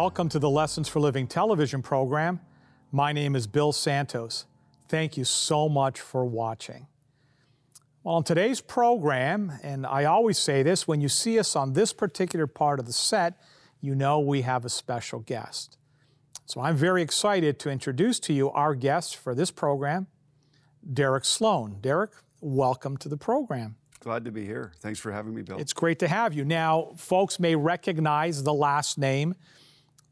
Welcome to the Lessons for Living television program. My name is Bill Santos. Thank you so much for watching. Well, on today's program, and I always say this when you see us on this particular part of the set, you know we have a special guest. So I'm very excited to introduce to you our guest for this program, Derek Sloan. Derek, welcome to the program. Glad to be here. Thanks for having me, Bill. It's great to have you. Now, folks may recognize the last name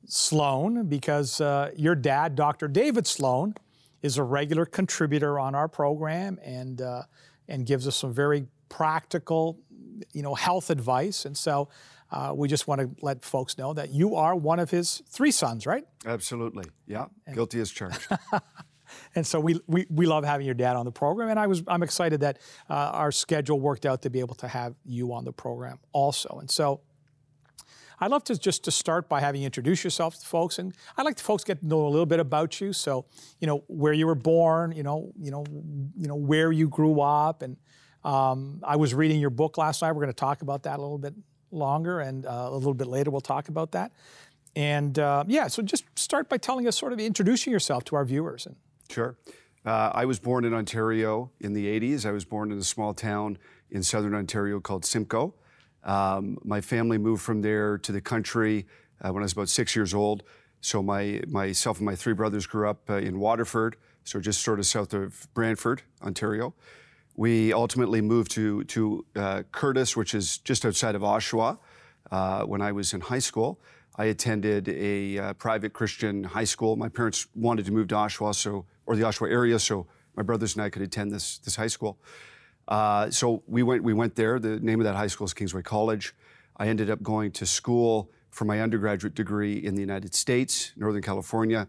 Sloan because uh, your dad, Dr. David Sloan, is a regular contributor on our program and uh, and gives us some very practical, you know, health advice. And so, uh, we just want to let folks know that you are one of his three sons, right? Absolutely. Yeah. And, Guilty as charged. and so we, we, we love having your dad on the program, and I was I'm excited that uh, our schedule worked out to be able to have you on the program also. And so I'd love to just to start by having you introduce yourself to folks, and I'd like the folks get to know a little bit about you. So you know where you were born, you know you know you know where you grew up, and um, I was reading your book last night. We're going to talk about that a little bit longer, and uh, a little bit later we'll talk about that. And uh, yeah, so just start by telling us, sort of introducing yourself to our viewers. And Sure. Uh, I was born in Ontario in the 80s. I was born in a small town in southern Ontario called Simcoe. Um, my family moved from there to the country uh, when I was about six years old. So my myself and my three brothers grew up uh, in Waterford, so just sort of south of Brantford, Ontario. We ultimately moved to to uh, Courtice, which is just outside of Oshawa, uh, when I was in high school. I attended a uh, private Christian high school. My parents wanted to move to Oshawa, so or the Oshawa area, so my brothers and I could attend this this high school. Uh, so we went we went there. The name of that high school is Kingsway College. I ended up going to school for my undergraduate degree in the United States, Northern California.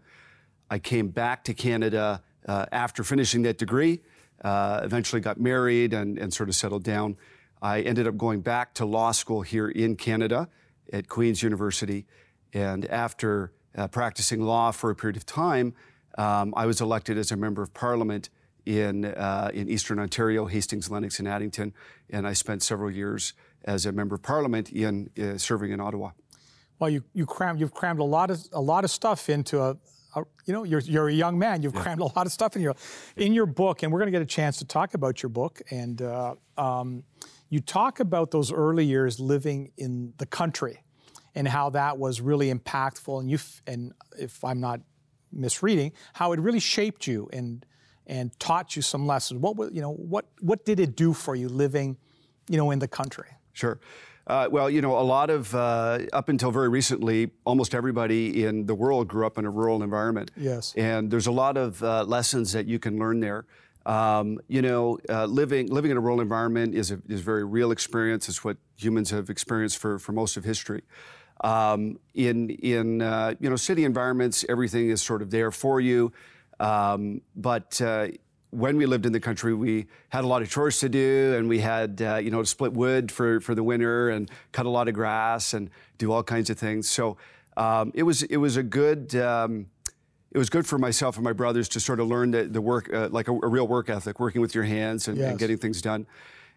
I came back to Canada uh, after finishing that degree. Uh, eventually got married and, and sort of settled down. I ended up going back to law school here in Canada at Queen's University. And after uh, practicing law for a period of time, um, I was elected as a member of parliament in, uh, in Eastern Ontario, Hastings, Lennox, and Addington. And I spent several years as a member of parliament in uh, serving in Ottawa. Well, you, you crammed, you've crammed a lot of, a lot of stuff into a, a you know, you're, you're a young man. You've yeah. crammed a lot of stuff in your, in your book, and we're going to get a chance to talk about your book. And uh, um, you talk about those early years living in the country and how that was really impactful. And you, and if I'm not misreading, how it really shaped you and and taught you some lessons. What was, you know, what what did it do for you living, you know, in the country? Sure. Uh, well, you know, a lot of, uh, up until very recently, almost everybody in the world grew up in a rural environment. Yes. And there's a lot of uh, lessons that you can learn there. Um, you know, uh, living living in a rural environment is a is a very real experience. It's what humans have experienced for for most of history. Um, in in uh, you know city environments, everything is sort of there for you. Um, but uh, when we lived in the country, we had a lot of chores to do, and we had uh, you know to split wood for for the winter and cut a lot of grass and do all kinds of things. So um, it was it was a good um, it was good for myself and my brothers to sort of learn the, the work, uh, like a, a, real work ethic, working with your hands and, yes. and getting things done.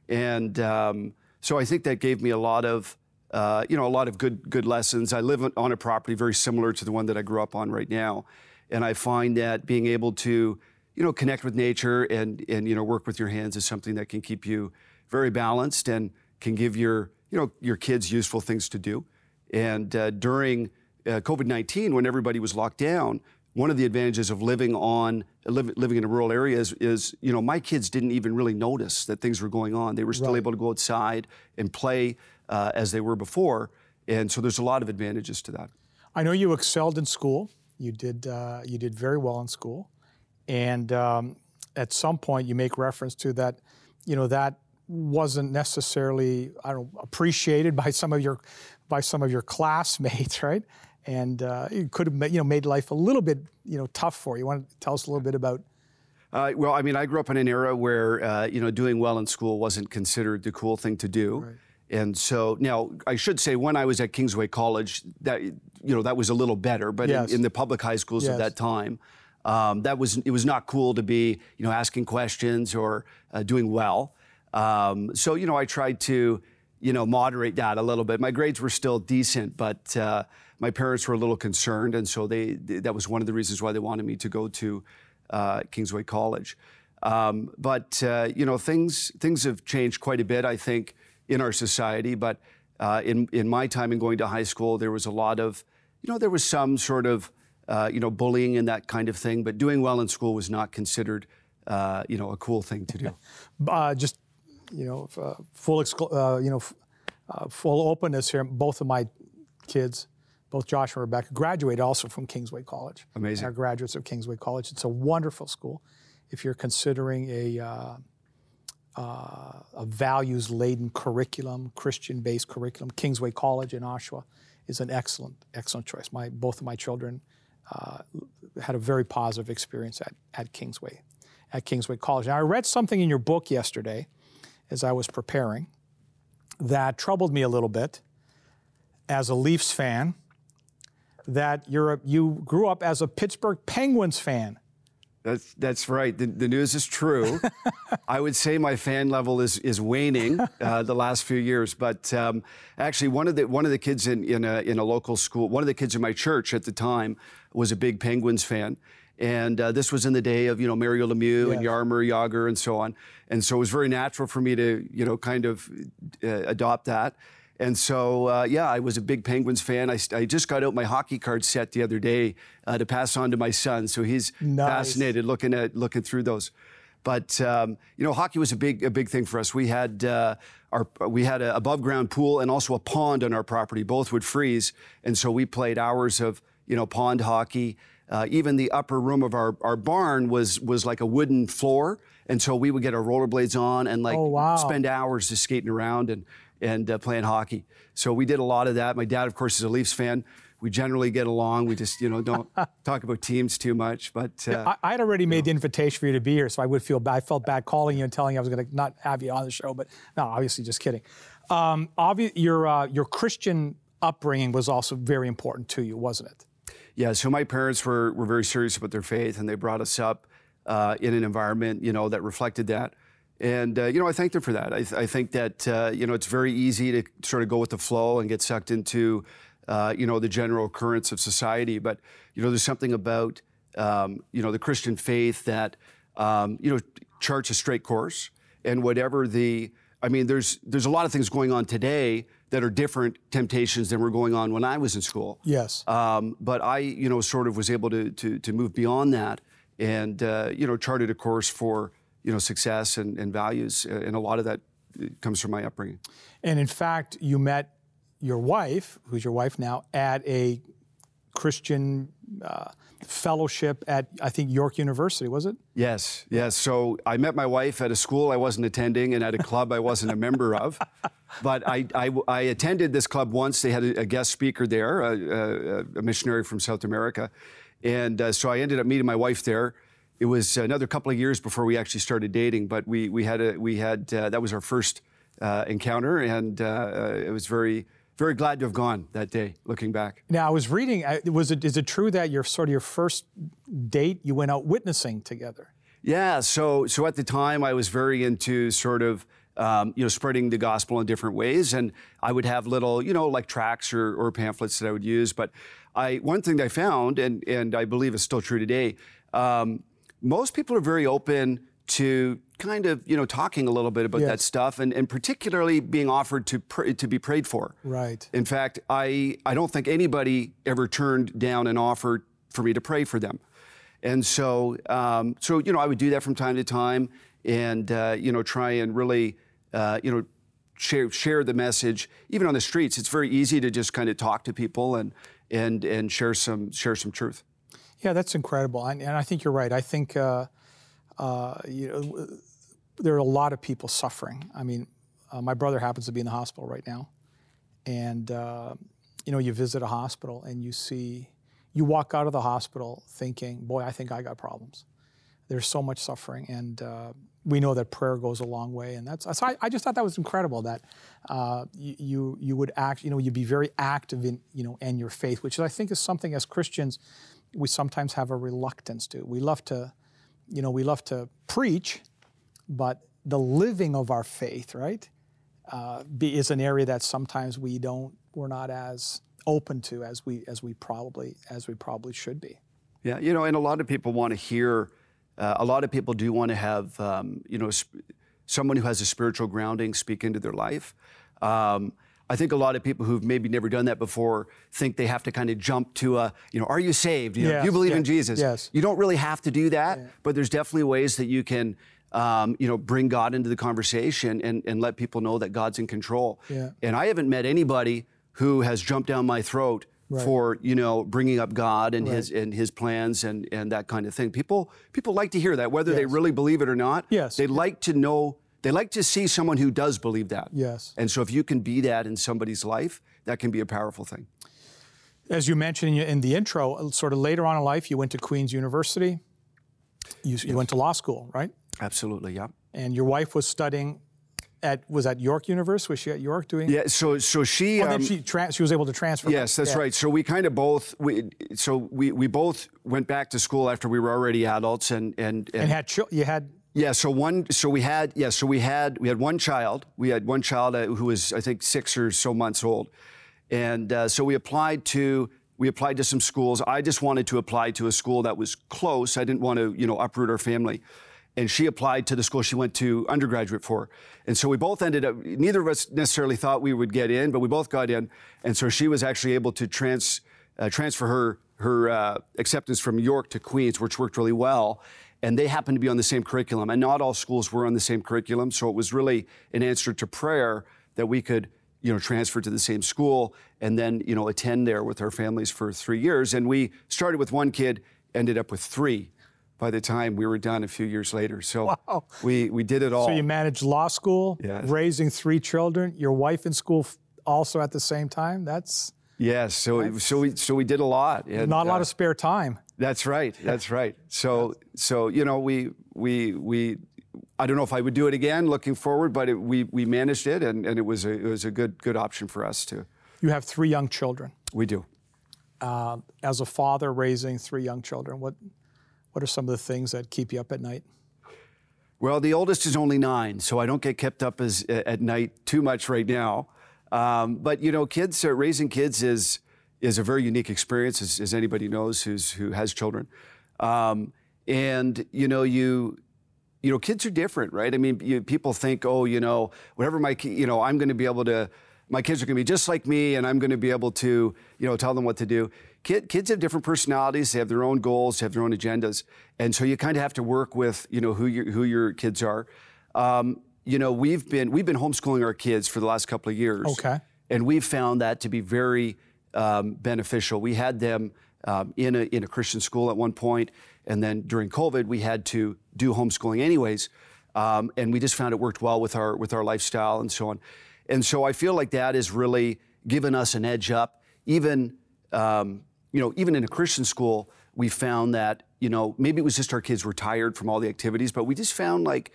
And um, so I think that gave me a lot of, uh, you know, a lot of good good lessons. I live on a property very similar to the one that I grew up on right now, and I find that being able to, you know, connect with nature and and you know work with your hands is something that can keep you very balanced and can give your you know your kids useful things to do. And uh, during uh, COVID 19, when everybody was locked down, one of the advantages of living on living in a rural area is, is, you know my kids didn't even really notice that things were going on they were still right. able to go outside and play uh, as they were before and so there's a lot of advantages to that i know you excelled in school you did uh, you did very well in school and um, at some point you make reference to that you know that wasn't necessarily i don't appreciated by some of your by some of your classmates right and uh, it could have you know made life a little bit you know tough for you. You want to tell us a little bit about? Uh, well, I mean, I grew up in an era where uh, you know doing well in school wasn't considered the cool thing to do. Right. And so now I should say when I was at Kingsway College, that you know that was a little better, but yes. in, in, the public high schools yes. at that time, um, that was it was not cool to be you know asking questions or uh, doing well. Um, so you know I tried to you know moderate that a little bit. My grades were still decent, but uh, my parents were a little concerned, and so they that was one of the reasons why they wanted me to go to uh, Kingsway College. Um, but uh, you know, things things have changed quite a bit, I think, in our society. But uh, in in my time in going to high school, there was a lot of, you know, there was some sort of, uh, you know, bullying and that kind of thing. But doing well in school was not considered, uh, you know, a cool thing to do. Uh, just, you know, full, you know, full openness here. Both of my kids both Josh and Rebecca graduated also from Kingsway College. Amazing. Are graduates of Kingsway College. It's a wonderful school if you're considering a, uh, a values laden curriculum, Christian based curriculum, Kingsway College in Oshawa is an excellent, excellent choice. My, both of my children uh, had a very positive experience at, at Kingsway, at Kingsway College. Now, I read something in your book yesterday as I was preparing that troubled me a little bit as a Leafs fan that you're a, you grew up as a Pittsburgh Penguins fan. That's that's right. The, the news is true. I would say my fan level is is waning uh, the last few years, but um, actually one of the one of the kids in in a, in a local school, one of the kids in my church at the time was a big Penguins fan. And uh, this was in the day of you know Mario Lemieux yes. and Jaromir Jagr and so on, and so it was very natural for me to you know kind of uh, adopt that. And so, uh, yeah, I was a big Penguins fan. I, I, just got out my hockey card set the other day uh, to pass on to my son. So he's nice. fascinated looking at looking through those. But um, you know, hockey was a big a big thing for us. We had uh, our we had an above ground pool and also a pond on our property. Both would freeze, and so we played hours of you know pond hockey. Uh, even the upper room of our, our barn was was like a wooden floor, and so we would get our rollerblades on and like oh, wow. spend hours just skating around and and uh, playing hockey. So we did a lot of that. My dad, of course, is a Leafs fan. We generally get along. We just, you know, don't talk about teams too much. But uh, I, would already made the invitation for you to be here, so I would feel bad. I felt bad calling you and telling you I was going to not have you on the show. But no, obviously, just kidding. Um, obvi- your uh, your Christian upbringing was also very important to you, wasn't it? Yeah. So my parents were were very serious about their faith, and they brought us up uh, in an environment, you know, that reflected that. And, uh, you know, I thank them for that. I, th- I think that, uh, you know, it's very easy to sort of go with the flow and get sucked into, uh, you know, the general currents of society. But, you know, there's something about, um, you know, the Christian faith that, um, you know, charts a straight course. And whatever the, I mean, there's, there's a lot of things going on today that are different temptations than were going on when I was in school. Yes. Um, but I, you know, sort of was able to, to, to move beyond that and, uh, you know, charted a course for, you know, success and, and values. Uh, and a lot of that uh, comes from my upbringing. And in fact, you met your wife, who's your wife now, at a Christian uh, fellowship at I think York University, was it? Yes, yes. So I met my wife at a school I wasn't attending and at a club I wasn't a member of. But I, I, I, attended this club once. They had a, a guest speaker there, a, a, a, missionary from South America, and uh, so I ended up meeting my wife there it was another couple of years before we actually started dating, but we, we had a, we had uh, that was our first uh, encounter, and uh, uh it was very very glad to have gone that day. Looking back. Now I was reading. Was it is it true that your sort of your first date you went out witnessing together? Yeah. So so at the time I was very into sort of. Um, you know, spreading the gospel in different ways, and I would have little, you know, like tracts or, or pamphlets that I would use. But I, one thing that I found, and and I believe is still true today, um, most people are very open to kind of you know talking a little bit about yes. that stuff and, and particularly being offered to pray, to be prayed for. Right. In fact i i don't think anybody ever turned down an offer for me to pray for them. And so um, so you know i would do that from time to time and uh, you know try and really uh, you know share share the message. Even on the streets it's very easy to just kind of talk to people and and and share some share some truth yeah, that's incredible, and, and I think you're right. I think uh, uh, you know there are a lot of people suffering. I mean, uh, my brother happens to be in the hospital right now, and uh, you know, you visit a hospital and you see, you walk out of the hospital thinking, "Boy, I think I got problems." There's so much suffering, and uh, we know that prayer goes a long way, and that's. So I, I just thought that was incredible that uh, you you would act. You know, you'd be very active in you know in your faith, which I think is something as Christians we sometimes have a reluctance to. We love to, you know, we love to preach, but the living of our faith, right, uh, be, is an area that sometimes we don't, we're not as open to as we as we probably as we probably should be. Yeah, you know, and a lot of people want to hear. Uh, a lot of people do want to have, um, you know, sp- someone who has a spiritual grounding speak into their life. Um, I think a lot of people who've maybe never done that before think they have to kind of jump to a, you know, are you saved? You, know, Yes, you believe yeah, in Jesus. yes. You don't really have to do that, but there's definitely ways that you can, um, you know, bring God into the conversation and, and let people know that God's in control. Yeah. And I haven't met anybody who has jumped down my throat Right. for you know bringing up God and his and his plans and and that kind of thing. People people like to hear that, whether they really believe it or not. Yes. They like to know. They like to see someone who does believe that. Yes. And so if you can be that in somebody's life, that can be a powerful thing. As you mentioned in the intro, sort of later on in life, you went to Queen's University. You, you went to law school, right? Absolutely. Yeah. And your wife was studying at was at York University. Was she at York doing? Yeah. So so she. And then um, she tran she was able to transfer. Yes, that's Yeah. right. So we kind of both we so we, we both went back to school after we were already adults and and, And had chil- you had Yeah, so one, so we had, yeah, so we had, we had one child. We had one child uh, who was, I think, six or so months old, and uh, so we applied to, we applied to some schools. I just wanted to apply to a school that was close. I didn't want to, you know, uproot our family, and she applied to the school she went to undergraduate for, and so we both ended up. Neither of us necessarily thought we would get in, but we both got in, and so she was actually able to trans, uh, transfer her her uh, acceptance from York to Queens, which worked really well and they happened to be on the same curriculum. And not all schools were on the same curriculum, so it was really an answer to prayer that we could, you know, transfer to the same school and then, you know, attend there with our families for three years. And we started with one kid, ended up with three by the time we were done a few years later. So Wow. we we did it all. so you managed law school, Yes. raising three children, your wife in school also at the same time. That's yes. So so we so we did a lot. And, not a lot uh, of spare time. That's right. That's right. So so you know we we we I don't know if I would do it again looking forward, but it, we we managed it and, and it was a it was a good good option for us too. You have three young children. We do. As a father raising three young children, what what are some of the things that keep you up at night? Well, the oldest is only nine, so I don't get kept up as at night too much right now. Um, but you know, kids uh, raising kids is is a very unique experience, as, as anybody knows who's who has children. Um, and you know, you you know, kids are different, right? I mean, you, people think, oh, you know, whatever my, you know, I'm going to be able to, my kids are going to be just like me, and I'm going to be able to, you know, tell them what to do. Kid, kids have different personalities. They have their own goals. They have their own agendas, and so you kind of have to work with, you know, who your who your kids are. Um, you know, we've been we've been homeschooling our kids for the last couple of years. Okay. And we've found that to be very um, beneficial. We had them um, in, a, in a Christian school at one point, and then during COVID, we had to do homeschooling anyways. Um, and we just found it worked well with our, with our lifestyle and so on. And so I feel like that has really given us an edge up. Even, um, you know, even in a Christian school, we found that, you know, maybe it was just our kids were tired from all the activities, but we just found like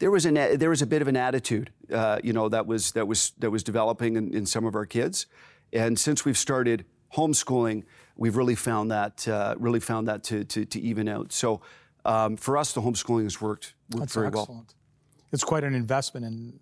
there was an there was a bit of an attitude, uh, you know, that was that was that was developing in, in some of our kids, and since we've started homeschooling, we've really found that uh, really found that to, to to even out. So um, for us, the homeschooling has worked worked That's very well. It's quite an investment in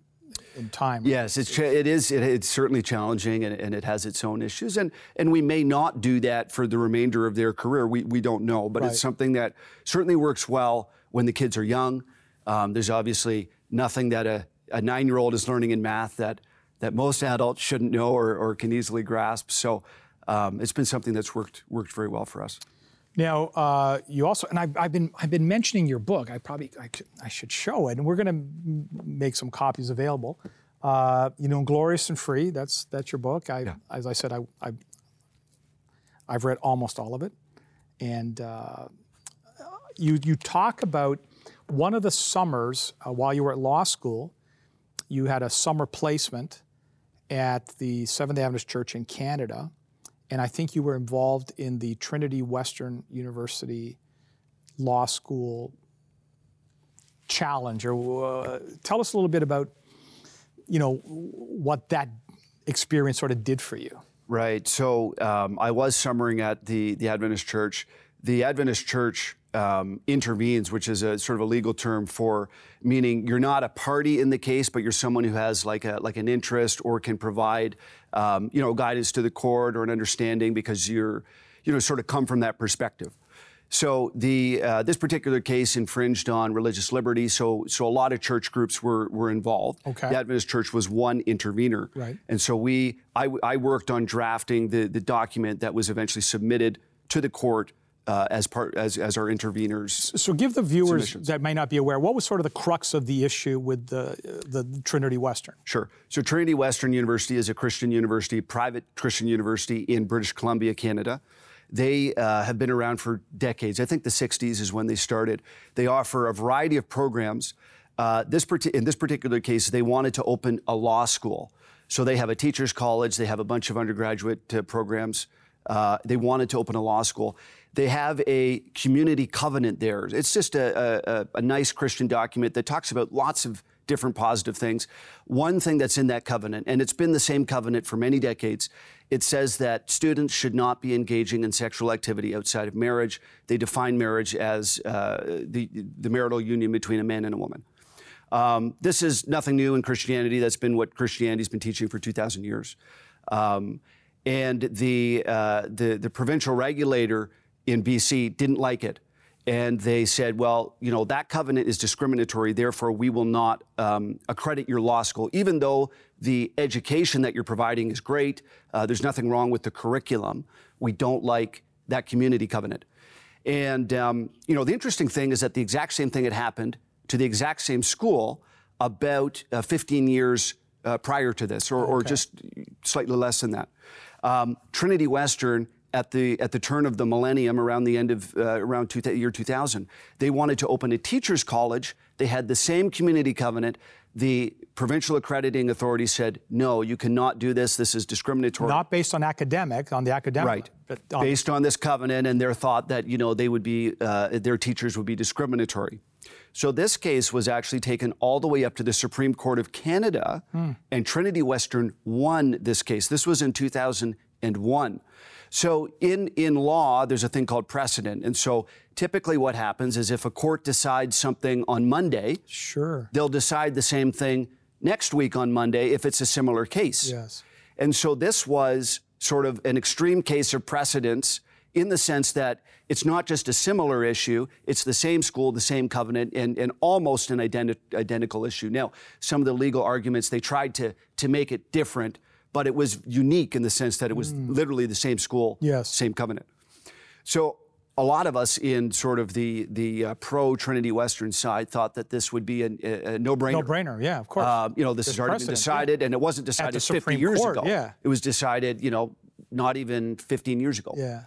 in time. Yes, it's it is it, it's certainly challenging and, and it has its own issues and and we may not do that for the remainder of their career. We we don't know, but Right. it's something that certainly works well when the kids are young. Um, there's obviously nothing that a, a nine year old is learning in math that that most adults shouldn't know or, or can easily grasp. So um, it's been something that's worked worked very well for us. Now, uh, you also, and I've, I've been I've been mentioning your book. I probably I, I should show it, and we're going to make some copies available. Uh, you know, Glorious and Free. That's that's your book. I, as I said, I, I I've read almost all of it, and uh, you you talk about one of the summers uh, while you were at law school. You had a summer placement at the Seventh Adventist Church in Canada, and I think you were involved in the Trinity Western University Law School challenge. Or uh, tell us a little bit about, you know, what that experience sort of did for you. Right. So um, I was summering at the the Adventist Church. The Adventist Church um, intervenes, which is a sort of a legal term for meaning you're not a party in the case, but you're someone who has like a like an interest or can provide um, you know guidance to the court or an understanding because you're you know sort of come from that perspective. So the uh, this particular case infringed on religious liberty. So so a lot of church groups were were involved. Okay. The Adventist Church was one intervener. Right. And so we I, I worked on drafting the the document that was eventually submitted to the court uh, as part as, as our interveners. So give the viewers that may not be aware, what was sort of the crux of the issue with the the Trinity Western? Sure. So Trinity Western University is a Christian university, private Christian university in British Columbia, Canada. They uh, have been around for decades. I think the 60s is when they started. They offer a variety of programs. Uh, this in this particular case, they wanted to open a law school. So they have a teachers' college. They have a bunch of undergraduate uh, programs. Uh, they wanted to open a law school. They have a community covenant there. It's just a, a, a nice Christian document that talks about lots of different positive things. One thing that's in that covenant, and it's been the same covenant for many decades, it says that students should not be engaging in sexual activity outside of marriage. They define marriage as uh, the, the marital union between a man and a woman. Um, this is nothing new in Christianity. That's been what Christianity's been teaching for 2,000 years. Um, and the, uh, the, the provincial regulator in BC didn't like it. And they said, well, you know, that covenant is discriminatory, therefore we will not um, accredit your law school, even though the education that you're providing is great. Uh, there's nothing wrong with the curriculum. We don't like that community covenant. And, um, you know, the interesting thing is that the exact same thing had happened to the exact same school about uh, 15 years uh, prior to this, or, okay. or, just slightly less than that. Um, Trinity Western at the at the turn of the millennium, around the end of uh, around two, year 2000, they wanted to open a teachers' college. They had the same community covenant. The provincial accrediting authority said, "No, you cannot do this. This is discriminatory." Not based on academic, on the academic, right? But on based on this covenant and their thought that you know they would be uh, their teachers would be discriminatory. So this case was actually taken all the way up to the Supreme Court of Canada, hmm. and Trinity Western won this case. This was in 2001. So in, in law, there's a thing called precedent. And so typically what happens is if a court decides something on Monday, sure. they'll decide the same thing next week on Monday if it's a similar case. Yes. And so this was sort of an extreme case of precedence in the sense that it's not just a similar issue, it's the same school, the same covenant, and, and almost an identi- identical issue. Now, some of the legal arguments, they tried to, to make it different, but it was unique in the sense that it was mm. literally the same school, yes. same covenant. So a lot of us in sort of the the uh, pro Trinity Western side thought that this would be a, a, a no-brainer. No-brainer, yeah, of course. Uh, you know, this has already been decided, yeah. and it wasn't decided 50 years Court, ago. Yeah. It was decided, you know, not even 15 years ago. Yeah.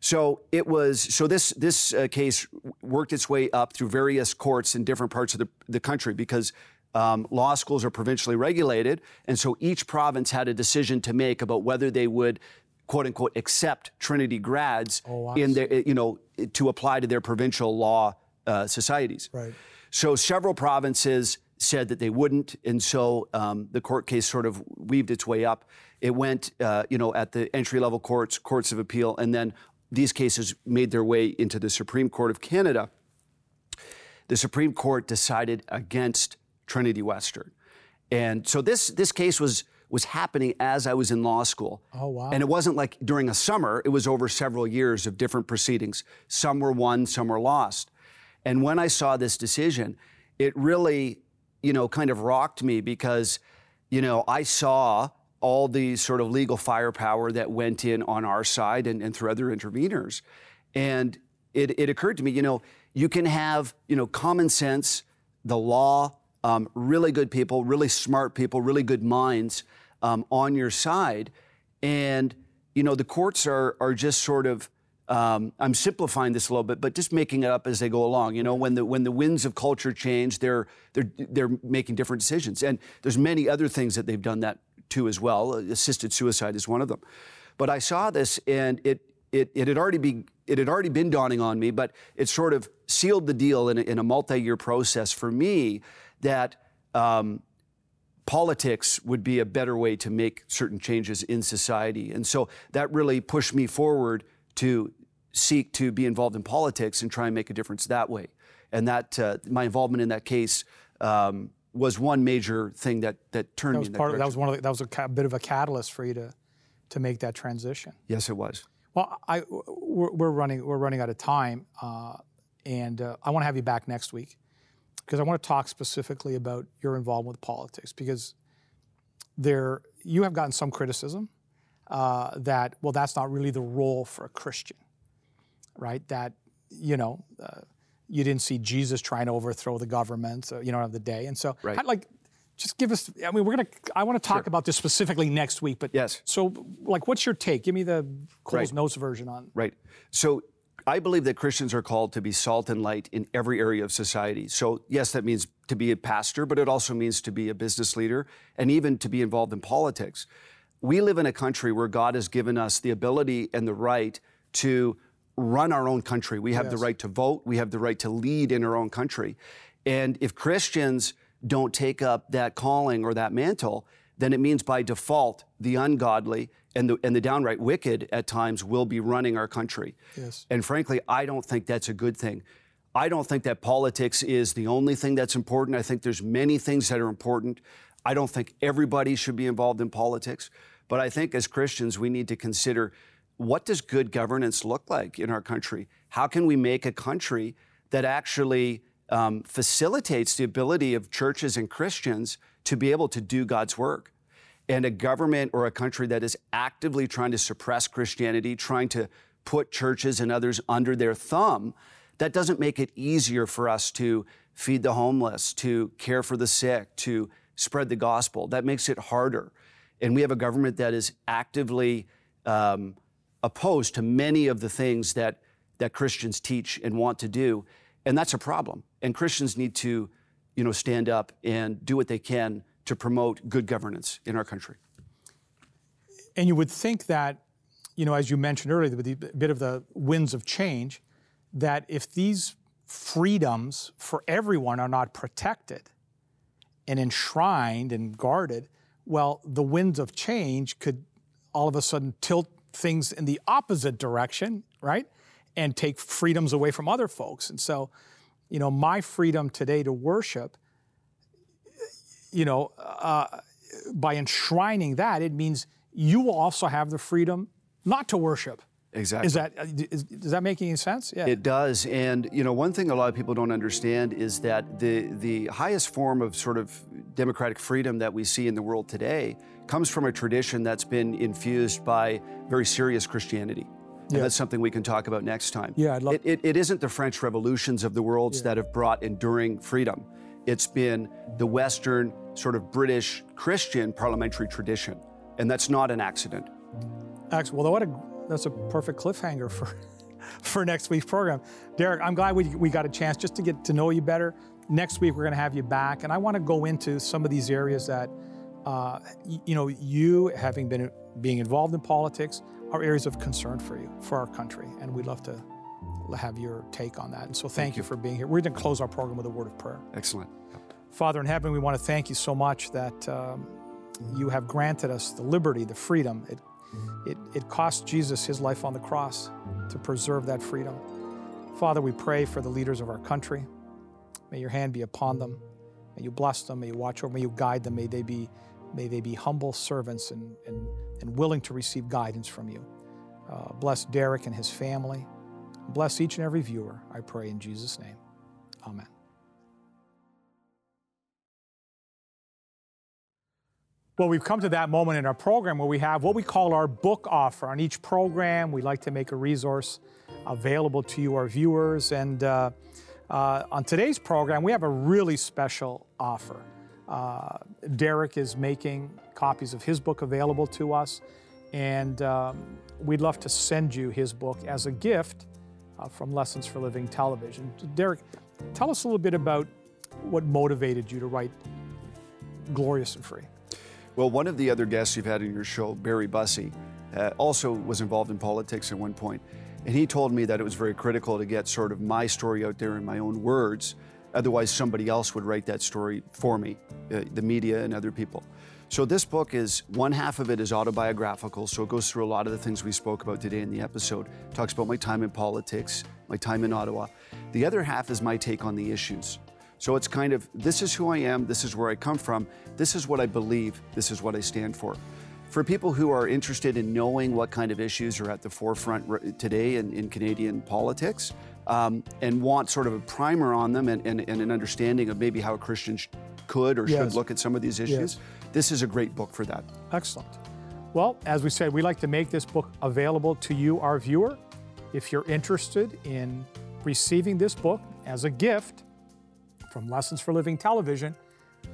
So it was. So this this uh, case worked its way up through various courts in different parts of the, the country because um, law schools are provincially regulated, and so each province had a decision to make about whether they would, quote unquote, accept Trinity grads oh, in their, you know, to apply to their provincial law uh, societies. Right. So several provinces said that they wouldn't, and so um, the court case sort of weaved its way up. It went, uh, you know, at the entry level courts, courts of appeal, and then these cases made their way into the Supreme Court of Canada. The Supreme Court decided against Trinity Western. And so this this case was was happening as I was in law school. Oh wow. And it wasn't like during a summer, it was over several years of different proceedings. Some were won, some were lost. And when I saw this decision, it really, you know, kind of rocked me because, you know, I saw all the sort of legal firepower that went in on our side and, and through other interveners. And it, it occurred to me, you know, you can have, you know, common sense, the law, um, really good people, really smart people, really good minds um, on your side. And, you know, the courts are, are just sort of, um, I'm simplifying this a little bit, but just making it up as they go along. You know, when the when the winds of culture change, they're they're they're making different decisions. And there's many other things that they've done that too as well. Assisted suicide is one of them. But I saw this, and it it, it had already be it had already been dawning on me, but it sort of sealed the deal in a, in a multi-year process for me that um, politics would be a better way to make certain changes in society. And so that really pushed me forward to seek to be involved in politics and try and make a difference that way. And that uh, my involvement in that case um, was one major thing that that turned that was me in that part of, that was one of the, that was a ca- bit of a catalyst for you to to make that transition. Yes, it was. Well, I we're, we're running we're running out of time, uh, and uh, I want to have you back next week because I want to talk specifically about your involvement with politics because there you have gotten some criticism uh, that well that's not really the role for a Christian, right? That you know uh, you didn't see Jesus trying to overthrow the government, uh, you know, of the day, and so Right. I'd like. Just give us. I mean, we're gonna. I want to talk about this specifically next week. But Yes. So, like, what's your take? Give me the closed Right. notes version on. Right. So I believe that Christians are called to be salt and light in every area of society. So, yes, that means to be a pastor, but it also means to be a business leader and even to be involved in politics. We live in a country where God has given us the ability and the right to run our own country. We have the right to vote, we have the right to lead in our own country. And if Christians don't take up that calling or that mantle, then it means by default the ungodly and the, and the downright wicked at times will be running our country. Yes. And frankly, I don't think that's a good thing. I don't think that politics is the only thing that's important. I think there's many things that are important. I don't think everybody should be involved in politics. But I think as Christians, we need to consider what does good governance look like in our country? How can we make a country that actually um, facilitates the ability of churches and Christians to be able to do God's work? and a government or a country that is actively trying to suppress Christianity, trying to put churches and others under their thumb, that doesn't make it easier for us to feed the homeless, to care for the sick, to spread the gospel. That makes it harder. And we have a government that is actively um, opposed to many of the things that, that Christians teach and want to do. And that's a problem. And Christians need to, you know, stand up and do what they can to promote good governance in our country. And you would think that, you know, as you mentioned earlier, with the bit of the winds of change, that if these freedoms for everyone are not protected and enshrined and guarded, well, the winds of change could all of a sudden tilt things in the opposite direction, right? And take freedoms away from other folks. And so, you know, my freedom today to worship, you know, uh, by enshrining that, it means you will also have the freedom not to worship. Exactly. Is that is, does that make any sense? Yeah. It does, and you know, one thing a lot of people don't understand is that the the highest form of sort of democratic freedom that we see in the world today comes from a tradition that's been infused by very serious Christianity. And Yeah. that's something we can talk about next time. Yeah, I'd love- it, it, it isn't the French revolutions of the worlds that have brought enduring freedom. It's been the Western, sort of British Christian parliamentary tradition. And that's not an accident. Excellent. Well, what a, that's a perfect cliffhanger for for next week's program. Derek, I'm glad we, we got a chance just to get to know you better. Next week, we're going to have you back, and I want to go into some of these areas that, uh, y- you know, you having been being involved in politics are areas of concern for you, for our country, and we'd love to have your take on that. And so, thank, you for being here. We're going to close our program with a word of prayer. Excellent. Father in heaven, we want to thank you so much that um, you have granted us the liberty, the freedom. It, it, it cost Jesus his life on the cross to preserve that freedom. Father, we pray for the leaders of our country. May your hand be upon them. May you bless them. May you watch over. Them. May you guide them. May they be, may they be humble servants and, and, and willing to receive guidance from you. Uh, bless Derek and his family. Bless each and every viewer, I pray in Jesus' name. Amen. Well, we've come to that moment in our program where we have what we call our book offer. On each program, we like to make a resource available to you, our viewers. And uh, uh, on today's program, we have a really special offer. Uh, Derek is making copies of his book available to us, and um, we'd love to send you his book as a gift uh, from Lessons for Living Television. Derek, tell us a little bit about what motivated you to write Glorious and Free. Well, one of the other guests you've had in your show, Barry Bussey, uh, also was involved in politics at one point. And he told me that it was very critical to get sort of my story out there in my own words. Otherwise, somebody else would write that story for me, uh, the media and other people. So this book is one half of it is autobiographical, so it goes through a lot of the things we spoke about today in the episode. It talks about my time in politics, my time in Ottawa. The other half is my take on the issues. So it's kind of this is who I am, this is where I come from, this is what I believe, this is what I stand for. For people who are interested in knowing what kind of issues are at the forefront today in, in Canadian politics um, and want sort of a primer on them and, and, and, an understanding of maybe how a Christian could or yes. should look at some of these issues. Yes this is a great book for that. Excellent. Well, as we said, we like to make this book available to you, our viewer. If you're interested in receiving this book as a gift from Lessons for Living Television,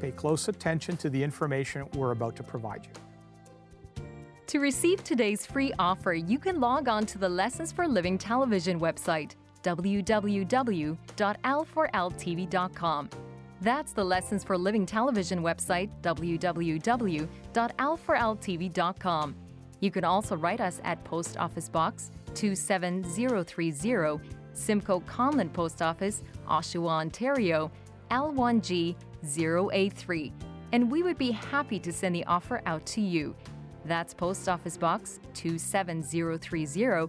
pay close attention to the information we're about to provide you. To receive today's free offer, you can log on to the Lessons for Living Television website, www.l4ltv.com. That's the Lessons for Living television website, www.l4ltv.com. You can also write us at Post Office Box 27030, Simcoe Conlin Post Office, Oshawa, Ontario, L1G 0A3, and we would be happy to send the offer out to you. That's Post Office Box 27030,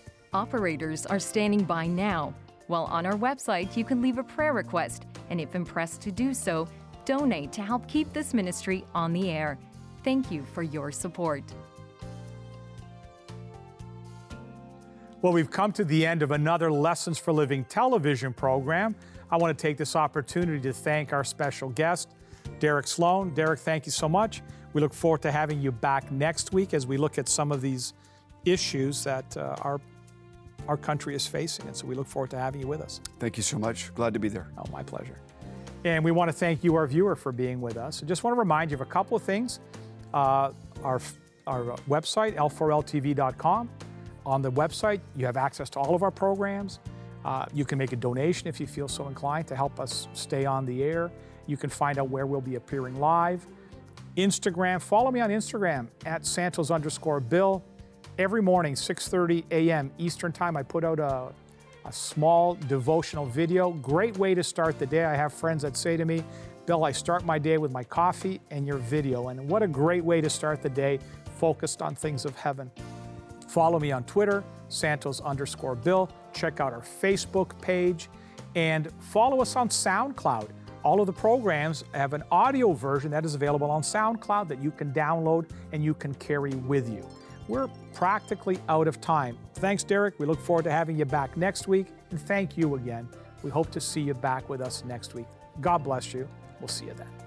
Operators are standing by now. While on our website, you can leave a prayer request and if impressed to do so, donate to help keep this ministry on the air. Thank you for your support. Well, we've come to the end of another Lessons for Living television program. I want to take this opportunity to thank our special guest, Derek Sloan. Derek, thank you so much. We look forward to having you back next week as we look at some of these issues that uh, our our country is facing. And so we look forward to having you with us. Thank you so much. Glad to be there. Oh, my pleasure. And we want to thank you, our viewer, for being with us. I just want to remind you of a couple of things. Uh, our, our website, l4ltv.com. On the website, you have access to all of our programs. Uh, you can make a donation if you feel so inclined to help us stay on the air. You can find out where we'll be appearing live. Instagram, follow me on Instagram at Santos underscore Bill. Every morning, 6:30 a.m. Eastern Time, I put out a, a small devotional video. Great way to start the day. I have friends that say to me, Bill, I start my day with my coffee and your video. And what a great way to start the day, focused on things of heaven. Follow me on Twitter, Santos underscore Bill. Check out our Facebook page and follow us on SoundCloud. All of the programs have an audio version that is available on SoundCloud that you can download and you can carry with you. We're practically out of time. Thanks, Derek. We look forward to having you back next week. And thank you again. We hope to see you back with us next week. God bless you. We'll see you then.